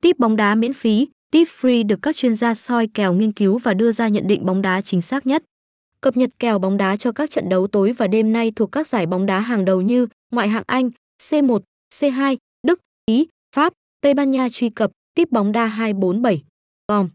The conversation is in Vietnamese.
Tip bóng đá miễn phí, tip free được các chuyên gia soi kèo nghiên cứu và đưa ra nhận định bóng đá chính xác nhất. Cập nhật kèo bóng đá cho các trận đấu tối và đêm nay thuộc các giải bóng đá hàng đầu như ngoại hạng Anh, C1, C2, Đức, Ý, Pháp, Tây Ban Nha truy cập tip bóng đá 247.com.